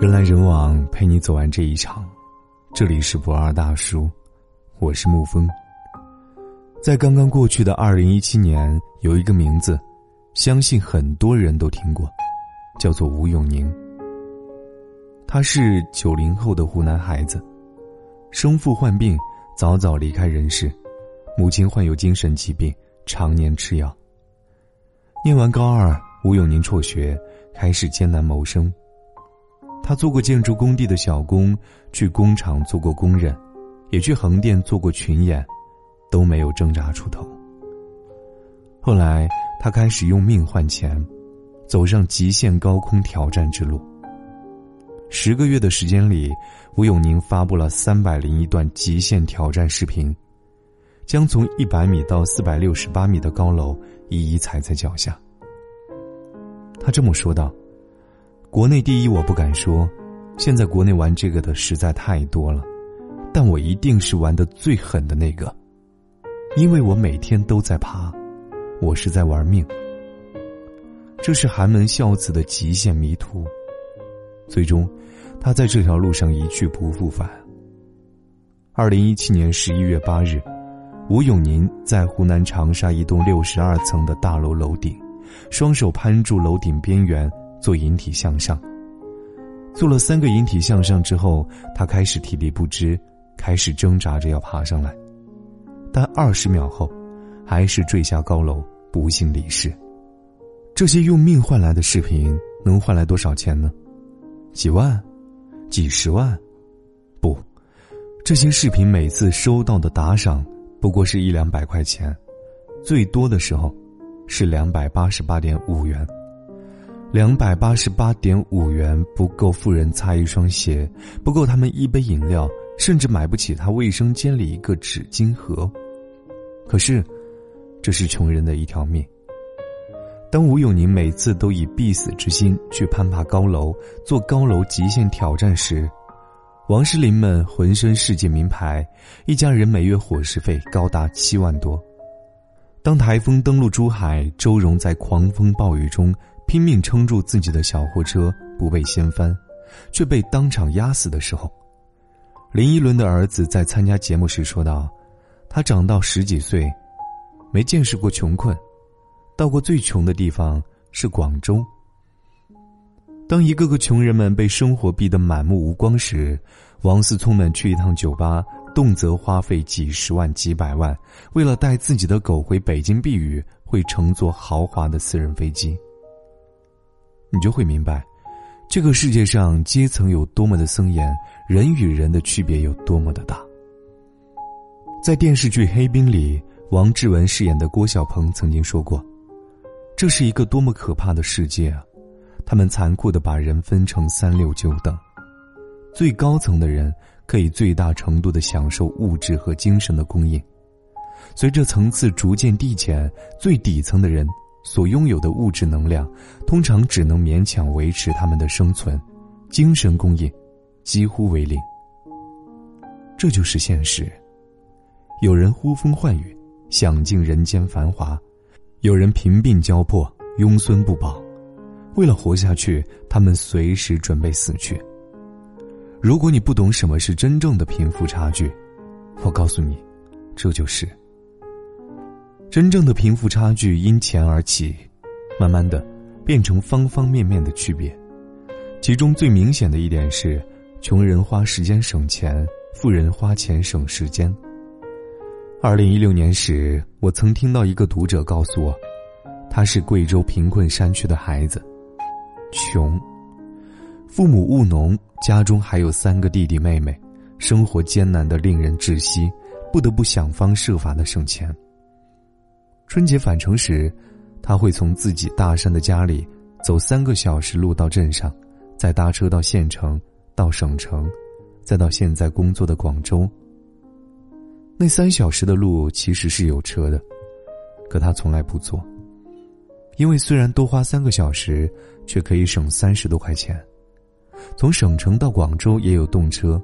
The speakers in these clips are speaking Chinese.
人来人往，陪你走完这一场。这里是不二大叔，我是沐风。在刚刚过去的二零一七年，有一个名字，相信很多人都听过，叫做吴永宁。他是九零后的湖南孩子，生父患病，早早离开人世，母亲患有精神疾病，常年吃药。念完高二，吴永宁辍学，开始艰难谋生。他做过建筑工地的小工，去工厂做过工人，也去横店做过群演，都没有挣扎出头。后来，他开始用命换钱，走上极限高空挑战之路。十个月的时间里，吴永宁发布了三百零一段极限挑战视频，将从一百米到四百六十八米的高楼一一踩在脚下。他这么说道：“国内第一我不敢说，现在国内玩这个的实在太多了，但我一定是玩的最狠的那个，因为我每天都在爬，我是在玩命。这是寒门孝子的极限迷途。”最终，他在这条路上一去不复返。二零一七年十一月八日，吴永宁在湖南长沙一栋六十二层的大楼楼顶，双手攀住楼顶边缘做引体向上。做了三个引体向上之后，他开始体力不支，开始挣扎着要爬上来，但二十秒后，还是坠下高楼，不幸离世。这些用命换来的视频，能换来多少钱呢？几万，几十万，不，这些视频每次收到的打赏不过是一两百块钱，最多的时候是两百八十八点五元。两百八十八点五元不够富人擦一双鞋，不够他们一杯饮料，甚至买不起他卫生间里一个纸巾盒。可是，这是穷人的一条命。当吴永宁每次都以必死之心去攀爬高楼、做高楼极限挑战时，王诗龄们浑身世界名牌，一家人每月伙食费高达七万多。当台风登陆珠海，周荣在狂风暴雨中拼命撑住自己的小货车不被掀翻，却被当场压死的时候，林依轮的儿子在参加节目时说道：“他长到十几岁，没见识过穷困。”到过最穷的地方是广州。当一个个穷人们被生活逼得满目无光时，王思聪们去一趟酒吧，动辄花费几十万、几百万，为了带自己的狗回北京避雨，会乘坐豪华的私人飞机。你就会明白，这个世界上阶层有多么的森严，人与人的区别有多么的大。在电视剧《黑冰》里，王志文饰演的郭晓鹏曾经说过。这是一个多么可怕的世界啊！他们残酷的把人分成三六九等，最高层的人可以最大程度的享受物质和精神的供应，随着层次逐渐递减，最底层的人所拥有的物质能量，通常只能勉强维持他们的生存，精神供应几乎为零。这就是现实。有人呼风唤雨，享尽人间繁华。有人贫病交迫，庸孙不保，为了活下去，他们随时准备死去。如果你不懂什么是真正的贫富差距，我告诉你，这就是真正的贫富差距因钱而起，慢慢的变成方方面面的区别。其中最明显的一点是，穷人花时间省钱，富人花钱省时间。二零一六年时，我曾听到一个读者告诉我，他是贵州贫困山区的孩子，穷，父母务农，家中还有三个弟弟妹妹，生活艰难的令人窒息，不得不想方设法的省钱。春节返程时，他会从自己大山的家里走三个小时路到镇上，再搭车到县城，到省城，再到现在工作的广州。那三小时的路其实是有车的，可他从来不坐。因为虽然多花三个小时，却可以省三十多块钱。从省城到广州也有动车，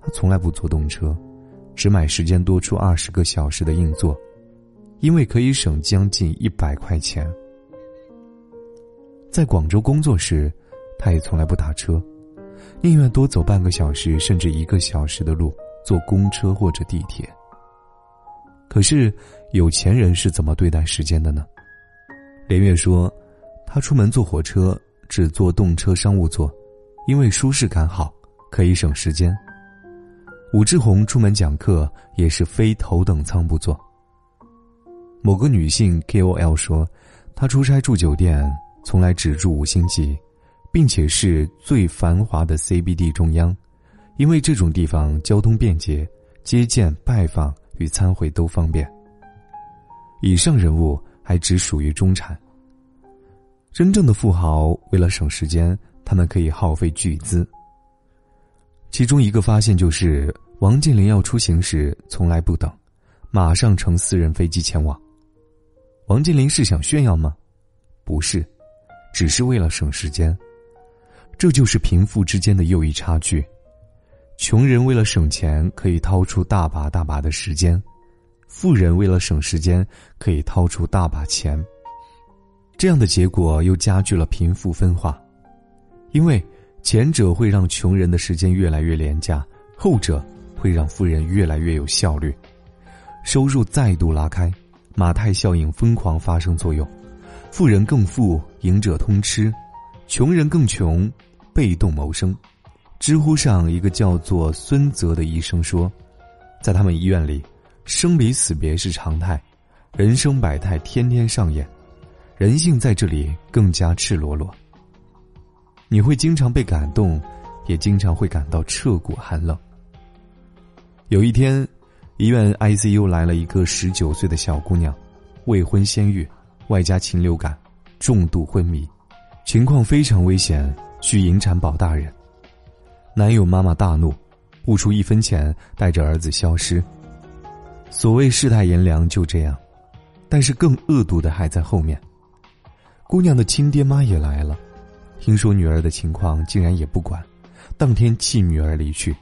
他从来不坐动车，只买时间多出二十个小时的硬座，因为可以省将近一百块钱。在广州工作时，他也从来不打车，宁愿多走半个小时甚至一个小时的路，坐公车或者地铁。可是，有钱人是怎么对待时间的呢？连月说，他出门坐火车只坐动车商务座，因为舒适感好，可以省时间。武志红出门讲课也是非头等舱不坐。某个女性 KOL 说，她出差住酒店从来只住五星级，并且是最繁华的 CBD 中央，因为这种地方交通便捷，接见、拜访与参会都方便。以上人物还只属于中产。真正的富豪为了省时间，他们可以耗费巨资。其中一个发现就是，王健林要出行时从来不等，马上乘私人飞机前往。王健林是想炫耀吗？不是，只是为了省时间。这就是贫富之间的又一差距。穷人为了省钱，可以掏出大把大把的时间；富人为了省时间，可以掏出大把钱。这样的结果又加剧了贫富分化，因为。前者会让穷人的时间越来越廉价，后者会让富人越来越有效率，收入再度拉开，马太效应疯狂发生作用，富人更富，赢者通吃，穷人更穷，被动谋生。知乎上一个叫做孙泽的医生说，在他们医院里，生离死别是常态，人生百态天天上演，人性在这里更加赤裸裸。你会经常被感动，也经常会感到彻骨寒冷。有一天，医院 ICU 来了一个十九岁的小姑娘，未婚先孕，外加禽流感，重度昏迷，情况非常危险，需引产保大人。男友妈妈大怒，不出一分钱，带着儿子消失。所谓世态炎凉就这样，但是更恶毒的还在后面。姑娘的亲爹妈也来了。听说女儿的情况，竟然也不管，当天弃女儿离去。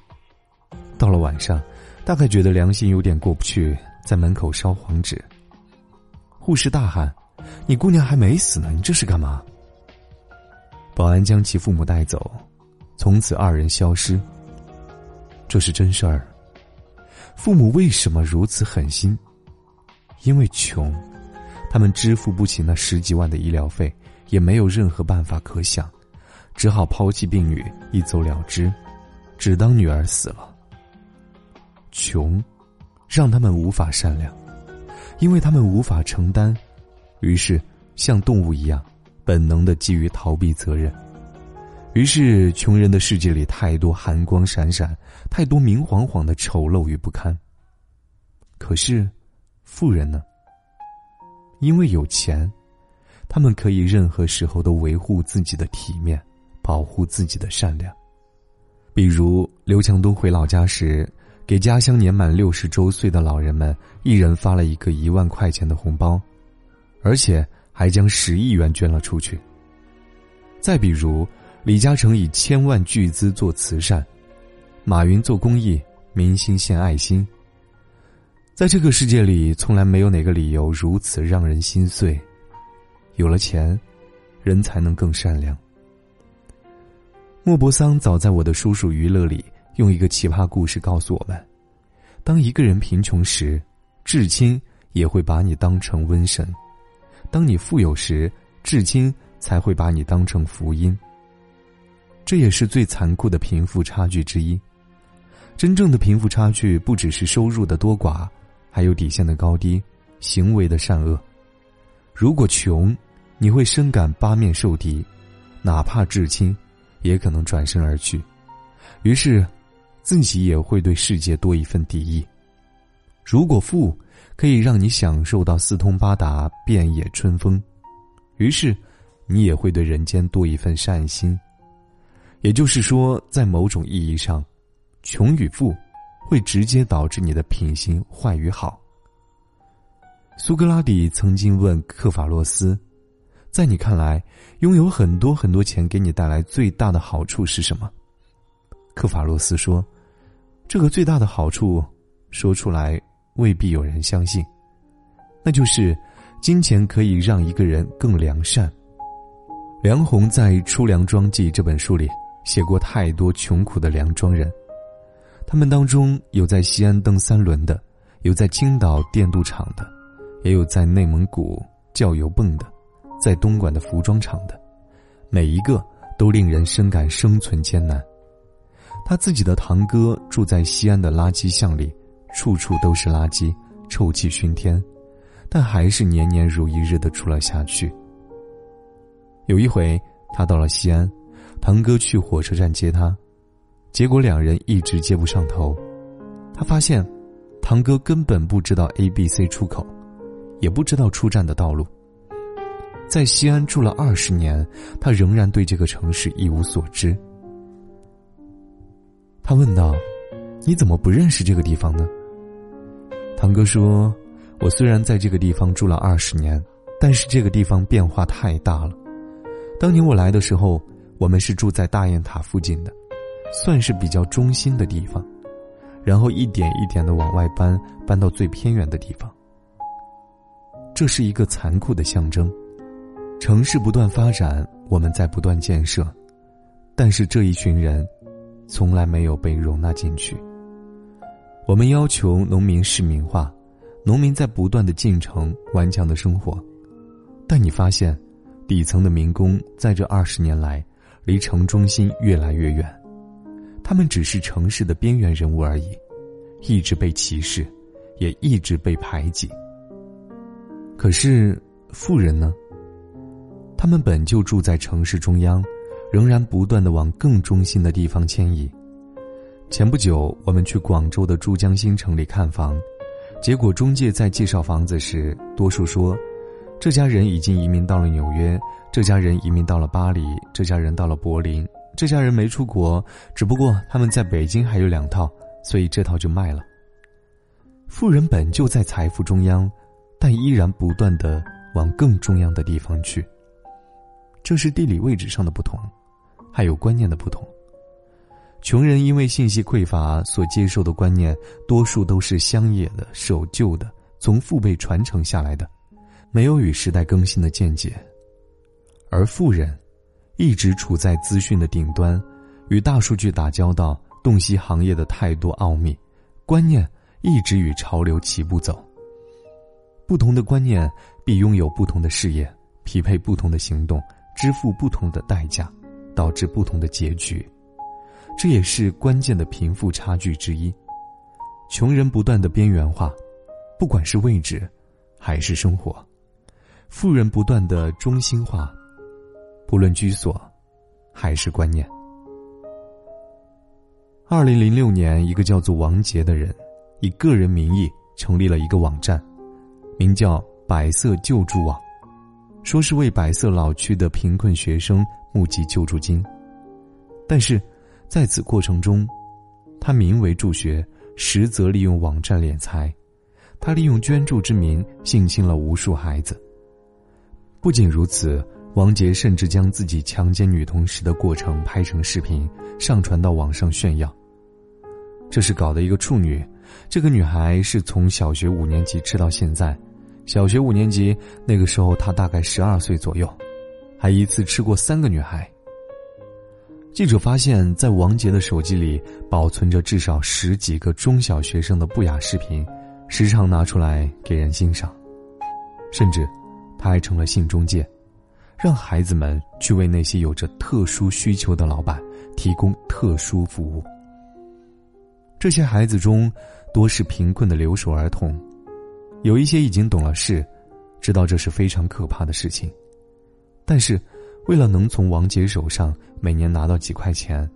到了晚上，大概觉得良心有点过不去，在门口烧黄纸。护士大喊：“你姑娘还没死呢，你这是干嘛？”保安将其父母带走，从此二人消失。这是真事儿。父母为什么如此狠心？因为穷，他们支付不起那十几万的医疗费。也没有任何办法可想，只好抛弃病女，一走了之，只当女儿死了。穷，让他们无法善良，因为他们无法承担，于是像动物一样，本能的基于逃避责任。于是，穷人的世界里太多寒光闪闪，太多明晃晃的丑陋与不堪。可是，富人呢？因为有钱。他们可以任何时候都维护自己的体面，保护自己的善良。比如刘强东回老家时，给家乡年满六十周岁的老人们一人发了一个一万块钱的红包，而且还将十亿元捐了出去。再比如李嘉诚以千万巨资做慈善，马云做公益，明星献爱心。在这个世界里，从来没有哪个理由如此让人心碎。有了钱，人才能更善良。莫泊桑早在我的叔叔娱乐里用一个奇葩故事告诉我们：当一个人贫穷时，至亲也会把你当成瘟神；当你富有时，至亲才会把你当成福音。这也是最残酷的贫富差距之一。真正的贫富差距不只是收入的多寡，还有底线的高低、行为的善恶。如果穷，你会深感八面受敌，哪怕至亲，也可能转身而去。于是，自己也会对世界多一份敌意。如果富可以让你享受到四通八达、遍野春风，于是，你也会对人间多一份善心。也就是说，在某种意义上，穷与富，会直接导致你的品行坏与好。苏格拉底曾经问克法洛斯。在你看来，拥有很多很多钱给你带来最大的好处是什么？克法洛斯说：“这个最大的好处，说出来未必有人相信，那就是金钱可以让一个人更良善。”梁鸿在《出梁庄记》这本书里写过太多穷苦的梁庄人。他们当中有在西安蹬三轮的，有在青岛电镀厂的，也有在内蒙古叫油泵的，在东莞的服装厂的，每一个都令人深感生存艰难。他自己的堂哥住在西安的垃圾巷里，处处都是垃圾，臭气熏天，但还是年年如一日的住了下去。有一回，他到了西安，堂哥去火车站接他，结果两人一直接不上头。他发现，堂哥根本不知道 A、B、C 出口，也不知道出站的道路。在西安住了二十年，他仍然对这个城市一无所知。他问道：“你怎么不认识这个地方呢？”堂哥说：“我虽然在这个地方住了二十年，但是这个地方变化太大了。当年我来的时候，我们是住在大雁塔附近的，算是比较中心的地方，然后一点一点的往外搬，搬到最偏远的地方。这是一个残酷的象征。城市不断发展，我们在不断建设，但是这一群人。”从来没有被容纳进去。我们要求农民市民化，农民在不断的进城顽强的生活，但你发现，底层的民工在这二十年来，离城中心越来越远，他们只是城市的边缘人物而已，一直被歧视，也一直被排挤。可是富人呢？他们本就住在城市中央。仍然不断的往更中心的地方迁移。前不久，我们去广州的珠江新城里看房，结果中介在介绍房子时，多数说，这家人已经移民到了纽约，这家人移民到了巴黎，这家人到了柏林，这家人没出国，只不过他们在北京还有两套，所以这套就卖了。富人本就在财富中央，但依然不断的往更中央的地方去。这是地理位置上的不同。还有观念的不同。穷人因为信息匮乏，所接受的观念多数都是乡野的、守旧的，从父辈传承下来的，没有与时代更新的见解；而富人，一直处在资讯的顶端，与大数据打交道，洞悉行业的太多奥秘，观念一直与潮流齐步走。不同的观念必拥有不同的事业，匹配不同的行动，支付不同的代价。导致不同的结局，这也是关键的贫富差距之一。穷人不断的边缘化，不管是位置，还是生活；富人不断的中心化，不论居所，还是观念。二零零六年，一个叫做王杰的人，以个人名义成立了一个网站，名叫“百色救助网”，说是为百色老区的贫困学生。募集救助金，但是，在此过程中，他名为助学，实则利用网站敛财。他利用捐助之名性侵了无数孩子。不仅如此，王杰甚至将自己强奸女同事的过程拍成视频，上传到网上炫耀。这是搞的一个处女，这个女孩是从小学五年级吃到现在，小学五年级那个时候他大概十二岁左右。还一次吃过三个女孩。记者发现，在王杰的手机里保存着至少十几个中小学生的不雅视频，时常拿出来给人欣赏。甚至，他还成了性中介，让孩子们去为那些有着特殊需求的老板提供特殊服务。这些孩子中，多是贫困的留守儿童，有一些已经懂了事，知道这是非常可怕的事情。但是，为了能从王杰手上每年拿到几块钱，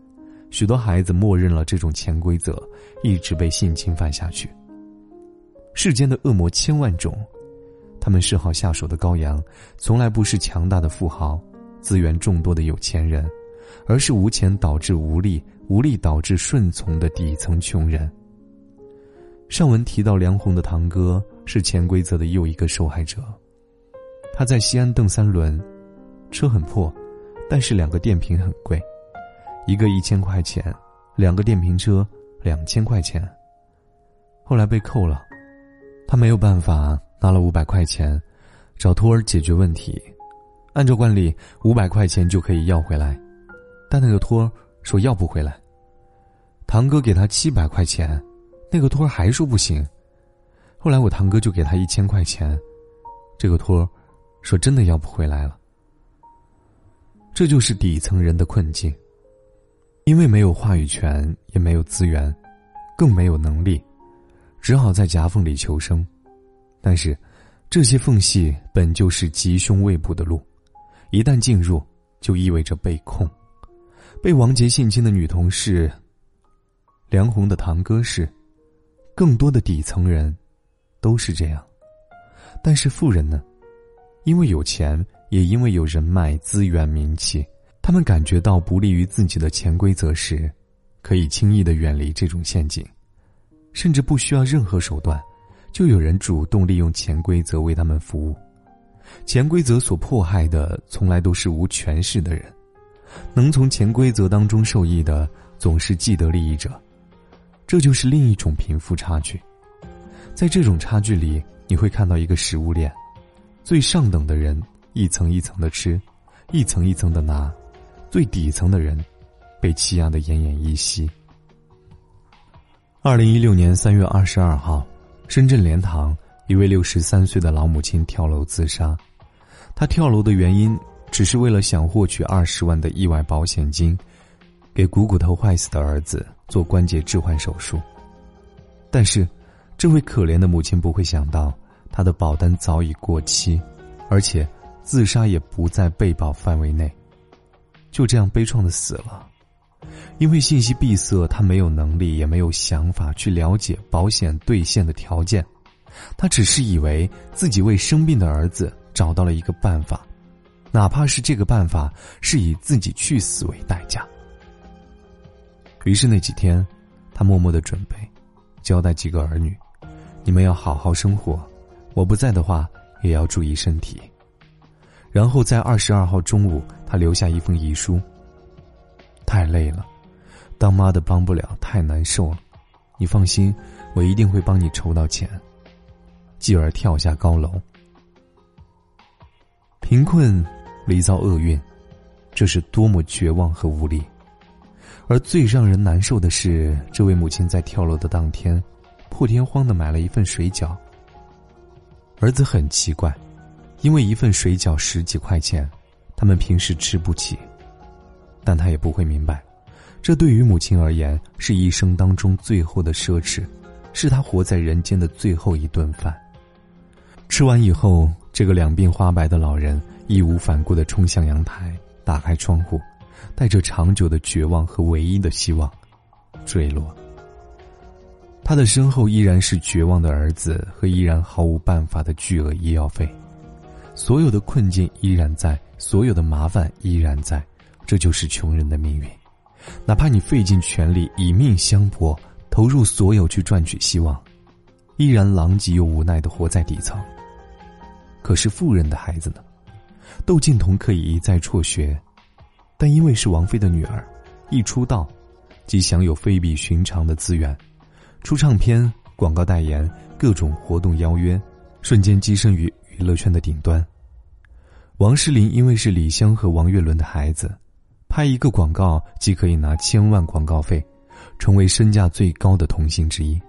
许多孩子默认了这种潜规则，一直被性侵犯下去。世间的恶魔千万种，他们嗜好下手的羔羊，从来不是强大的富豪、资源众多的有钱人，而是无钱导致无力、无力导致顺从的底层穷人。上文提到梁红的堂哥是潜规则的又一个受害者，他在西安蹬三轮。车很破，但是两个电瓶很贵，一个一千块钱，两个电瓶车两千块钱。后来被扣了，他没有办法拿了五百块钱，找托儿解决问题。按照惯例，五百块钱就可以要回来，但那个托儿说要不回来。堂哥给他七百块钱，那个托儿还说不行。后来我堂哥就给他一千块钱，这个托儿说真的要不回来了。这就是底层人的困境，因为没有话语权，也没有资源，更没有能力，只好在夹缝里求生。但是，这些缝隙本就是吉凶未卜的路，一旦进入，就意味着被控。被王杰性侵的女同事。梁红的堂哥是，更多的底层人，都是这样。但是富人呢？因为有钱，也因为有人脉、资源、名气，他们感觉到不利于自己的潜规则时，可以轻易的远离这种陷阱，甚至不需要任何手段，就有人主动利用潜规则为他们服务。潜规则所迫害的，从来都是无权势的人，能从潜规则当中受益的，总是既得利益者。这就是另一种贫富差距，在这种差距里，你会看到一个食物链，最上等的人一层一层的吃，一层一层的拿，最底层的人被欺压的奄奄一息。二零一六年三月二十二号，深圳莲塘一位六十三岁的老母亲跳楼自杀，她跳楼的原因只是为了想获取二十万的意外保险金。给股骨头坏死的儿子做关节置换手术，但是，这位可怜的母亲不会想到，她的保单早已过期，而且自杀也不在被保范围内，就这样悲怆的死了。因为信息闭塞，他没有能力，也没有想法去了解保险兑现的条件，他只是以为自己为生病的儿子找到了一个办法，哪怕是这个办法是以自己去死为代价。于是那几天，他默默的准备，交代几个儿女：“你们要好好生活，我不在的话也要注意身体。”然后在二十二号中午，他留下一封遗书：“太累了，当妈的帮不了，太难受了。你放心，我一定会帮你筹到钱。”继而跳下高楼。贫困离遭厄运，这是多么绝望和无力！而最让人难受的是，这位母亲在跳楼的当天，破天荒的买了一份水饺。儿子很奇怪，因为一份水饺十几块钱，他们平时吃不起。但他也不会明白，这对于母亲而言是一生当中最后的奢侈，是他活在人间的最后一顿饭。吃完以后，这个两鬓花白的老人义无反顾的冲向阳台，打开窗户。带着长久的绝望和唯一的希望，坠落。他的身后依然是绝望的儿子和依然毫无办法的巨额医药费，所有的困境依然在，所有的麻烦依然在，这就是穷人的命运。哪怕你费尽全力以命相搏，投入所有去赚取希望，依然狼藉又无奈的活在底层。可是富人的孩子呢？窦靖童可以一再辍学。但因为是王菲的女儿，一出道，即享有非比寻常的资源，出唱片、广告代言、各种活动邀约，瞬间跻身于娱乐圈的顶端。王诗龄因为是李湘和王岳伦的孩子，拍一个广告即可以拿千万广告费，成为身价最高的童星之一。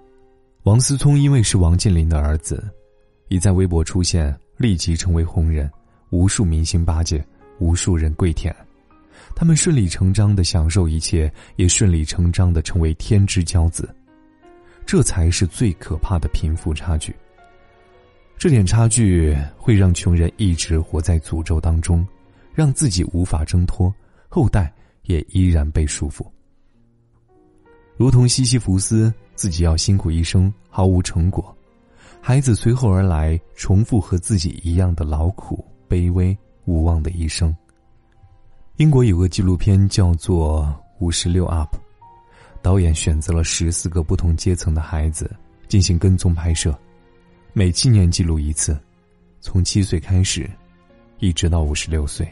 王思聪因为是王健林的儿子，一在微博出现，立即成为红人，无数明星巴结，无数人跪舔。他们顺理成章的享受一切，也顺理成章的成为天之骄子。这才是最可怕的贫富差距。这点差距会让穷人一直活在诅咒当中，让自己无法挣脱，后代也依然被束缚。如同西西弗斯自己要辛苦一生，毫无成果，孩子随后而来，重复和自己一样的劳苦、卑微、无望的一生。英国有个纪录片叫做《五十六 up》，导演选择了十四个不同阶层的孩子进行跟踪拍摄，每七年记录一次，从七岁开始，一直到五十六岁，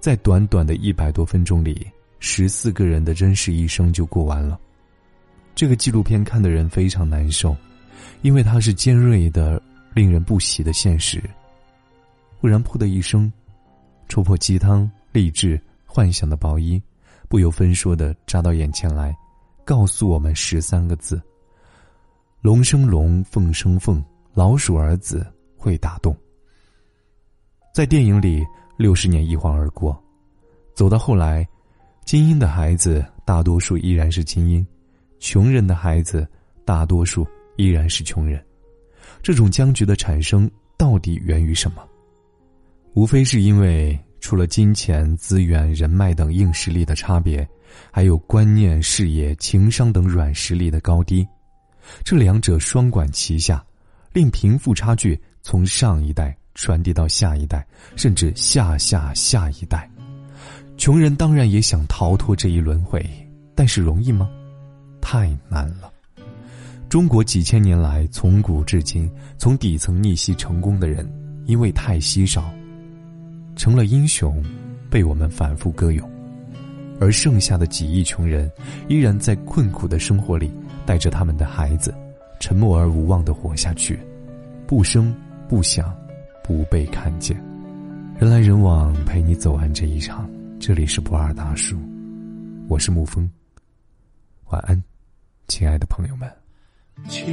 在短短的一百多分钟里，十四个人的真实一生就过完了。这个纪录片看的人非常难受，因为它是尖锐的、令人不喜的现实。忽然，噗的一声，戳破鸡汤。励志幻想的薄衣，不由分说的扎到眼前来，告诉我们十三个字：龙生龙，凤生凤，老鼠儿子会打洞。在电影里，六十年一晃而过，走到后来，精英的孩子大多数依然是精英，穷人的孩子大多数依然是穷人。这种僵局的产生到底源于什么？无非是因为除了金钱、资源、人脉等硬实力的差别，还有观念、视野、情商等软实力的高低，这两者双管齐下，令贫富差距从上一代传递到下一代，甚至下下下一代。穷人当然也想逃脱这一轮回，但是容易吗？太难了。中国几千年来，从古至今，从底层逆袭成功的人，因为太稀少。成了英雄，被我们反复歌咏，而剩下的几亿穷人，依然在困苦的生活里，带着他们的孩子，沉默而无望的活下去，不声不响，不被看见。人来人往，陪你走完这一场。这里是不二大叔，我是沐风。晚安，亲爱的朋友们。亲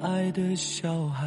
爱的小孩。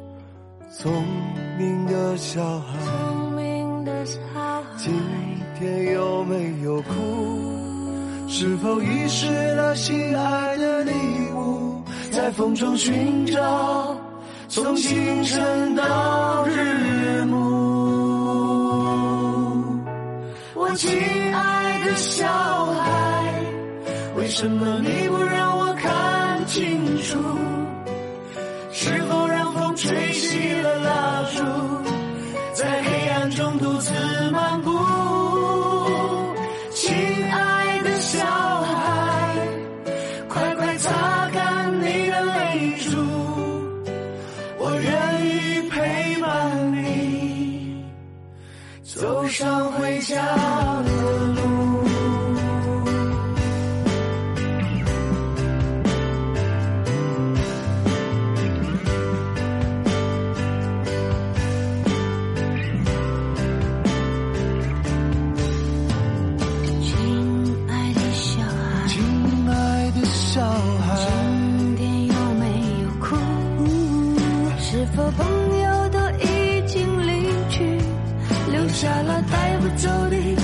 聪明的小孩，今天有没有哭？是否遗失了心爱的礼物？在风中寻找，从清晨到日暮。我亲爱的小孩，为什么你不让我看清楚？是否让风吹中留下了带不走的